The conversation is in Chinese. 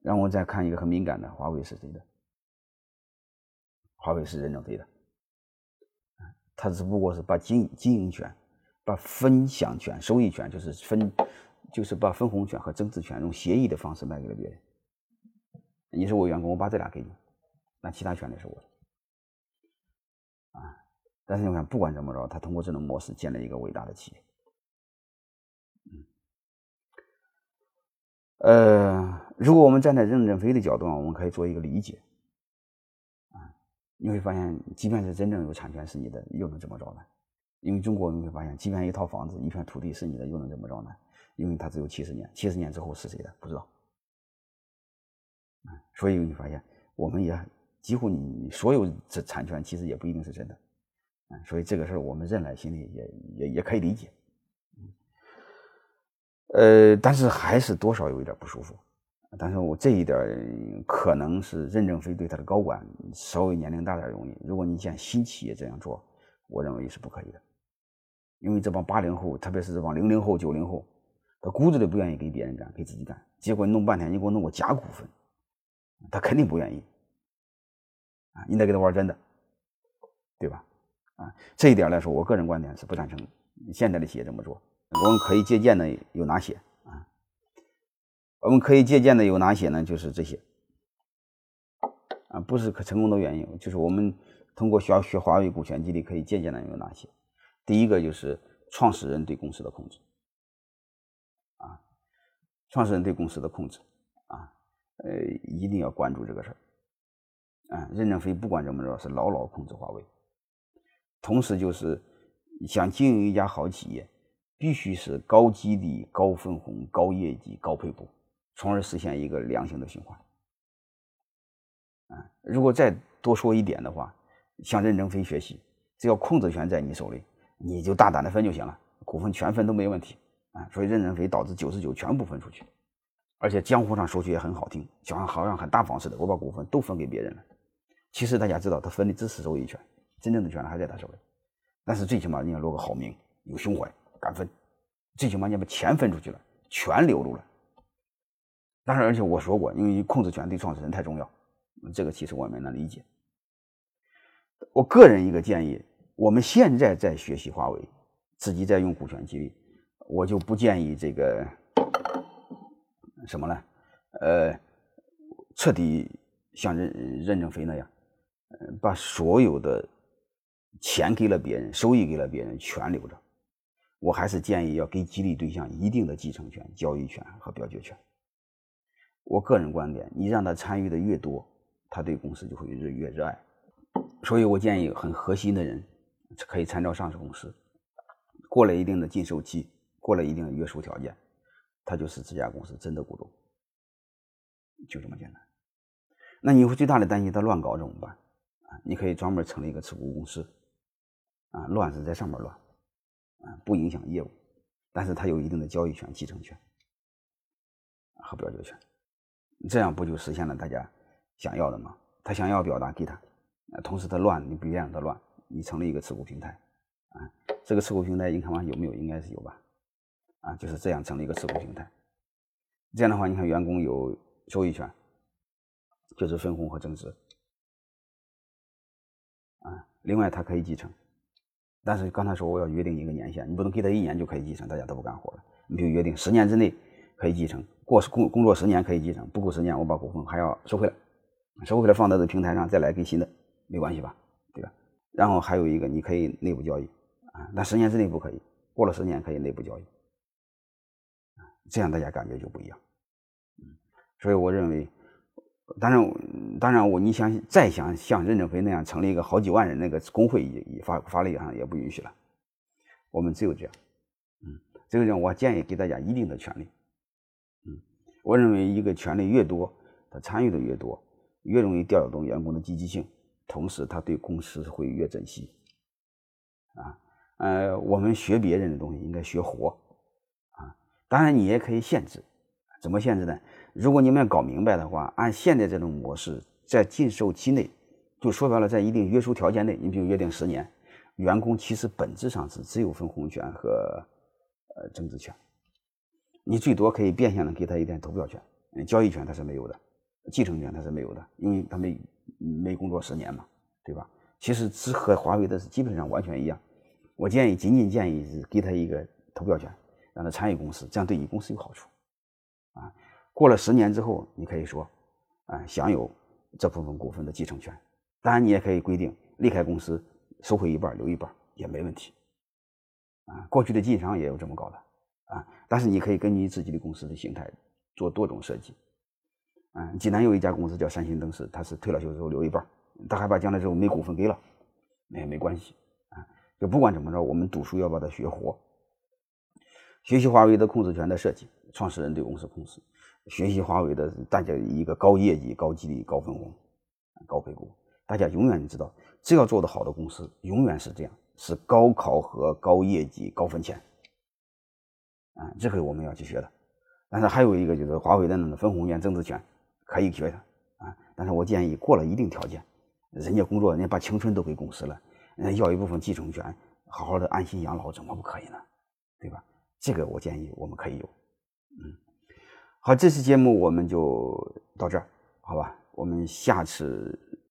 让我再看一个很敏感的，华为是谁的？华为是任正非的，他只不过是把经经营权、把分享权、收益权，就是分，就是把分红权和增值权用协议的方式卖给了别人。你是我员工，我把这俩给你，那其他权利是我的。啊，但是你看，不管怎么着，他通过这种模式建了一个伟大的企业。嗯，呃，如果我们站在任正非的角度上，我们可以做一个理解。啊你会发现，即便是真正有产权是你的，又能怎么着呢？因为中国你会发现，即便一套房子、一片土地是你的，又能怎么着呢？因为它只有七十年，七十年之后是谁的不知道。所以你发现，我们也几乎你所有这产权其实也不一定是真的。所以这个事儿我们认来心里也也也可以理解。呃，但是还是多少有一点不舒服。但是我这一点可能是任正非对他的高管稍微年龄大点容易。如果你像新企业这样做，我认为是不可以的，因为这帮八零后，特别是这帮零零后、九零后，他骨子里不愿意给别人干，给自己干。结果你弄半天，你给我弄个假股份，他肯定不愿意啊！你得给他玩真的，对吧？啊，这一点来说，我个人观点是不赞成现在的企业这么做。我们可以借鉴的有哪些？我们可以借鉴的有哪些呢？就是这些啊，不是可成功的原因，就是我们通过学学华为股权激励可以借鉴的有哪些？第一个就是创始人对公司的控制啊，创始人对公司的控制啊，呃，一定要关注这个事儿啊。任正非不管怎么着是牢牢控制华为，同时就是想经营一家好企业，必须是高激励、高分红、高业绩、高配股。从而实现一个良性的循环。啊，如果再多说一点的话，向任正非学习，只要控制权在你手里，你就大胆的分就行了，股份全分都没问题。啊，所以任正非导致九十九全部分出去，而且江湖上说句也很好听，就像好像很大方似的，我把股份都分给别人了。其实大家知道，他分的只是收益权，真正的权还在他手里。但是最起码你要落个好名，有胸怀，敢分，最起码你把钱分出去了，全留住了。当然，而且我说过，因为控制权对创始人太重要，这个其实我们能理解。我个人一个建议，我们现在在学习华为，自己在用股权激励，我就不建议这个什么呢？呃，彻底像任任正非那样，把所有的钱给了别人，收益给了别人，全留着。我还是建议要给激励对象一定的继承权、交易权和表决权。我个人观点，你让他参与的越多，他对公司就会越越热爱。所以我建议很核心的人可以参照上市公司，过了一定的禁售期，过了一定的约束条件，他就是这家公司真的股东，就这么简单。那你会最大的担心他乱搞怎么办？啊，你可以专门成立一个持股公司，啊，乱是在上面乱，啊，不影响业务，但是他有一定的交易权、继承权和表决权。这样不就实现了大家想要的吗？他想要表达给他，同时他乱，你不让他乱，你成立一个持股平台，啊，这个持股平台你看完有没有？应该是有吧，啊，就是这样成立一个持股平台，这样的话，你看员工有收益权，就是分红和增值，啊，另外他可以继承，但是刚才说我要约定一个年限，你不能给他一年就可以继承，大家都不干活了，你就约定十年之内可以继承。过工工作十年可以继承，不够十年我把股份还要收回来，收回来放到这平台上再来给新的，没关系吧？对吧？然后还有一个，你可以内部交易啊，但十年之内不可以，过了十年可以内部交易，这样大家感觉就不一样。所以我认为，当然，当然我你想再想像任正非那样成立一个好几万人那个工会，也也法法律上也不允许了。我们只有这样，嗯，这个样我建议给大家一定的权利。我认为，一个权利越多，他参与的越多，越容易调动员工的积极性，同时他对公司会越珍惜。啊，呃，我们学别人的东西应该学活，啊，当然你也可以限制，怎么限制呢？如果你们要搞明白的话，按现在这种模式，在禁售期内，就说白了，在一定约束条件内，你比如约定十年，员工其实本质上是只有分红权和呃增值权。你最多可以变相的给他一点投票权，交易权他是没有的，继承权他是没有的，因为他没没工作十年嘛，对吧？其实只和华为的是基本上完全一样。我建议，仅仅建议是给他一个投票权，让他参与公司，这样对你公司有好处。啊，过了十年之后，你可以说，啊，享有这部分股份的继承权。当然，你也可以规定离开公司收回一半，留一半也没问题。啊，过去的晋商也有这么搞的。啊，但是你可以根据自己的公司的形态做多种设计。嗯，济南有一家公司叫三星灯饰，他是退了休之后留一半，他害怕将来之后没股份给了，那也没关系啊。就不管怎么着，我们读书要把它学活，学习华为的控制权的设计，创始人对公司控制，学习华为的大家一个高业绩、高激励、高分红、高配股，大家永远知道，只要做得好的公司，永远是这样，是高考核、高业绩、高分钱。这个我们要去学的。但是还有一个就是华为的那个分红权、增值权。可以学的啊，但是我建议过了一定条件，人家工作，人家把青春都给公司了，人家要一部分继承权，好好的安心养老，怎么不可以呢？对吧？这个我建议我们可以有。嗯，好，这期节目我们就到这儿，好吧？我们下次。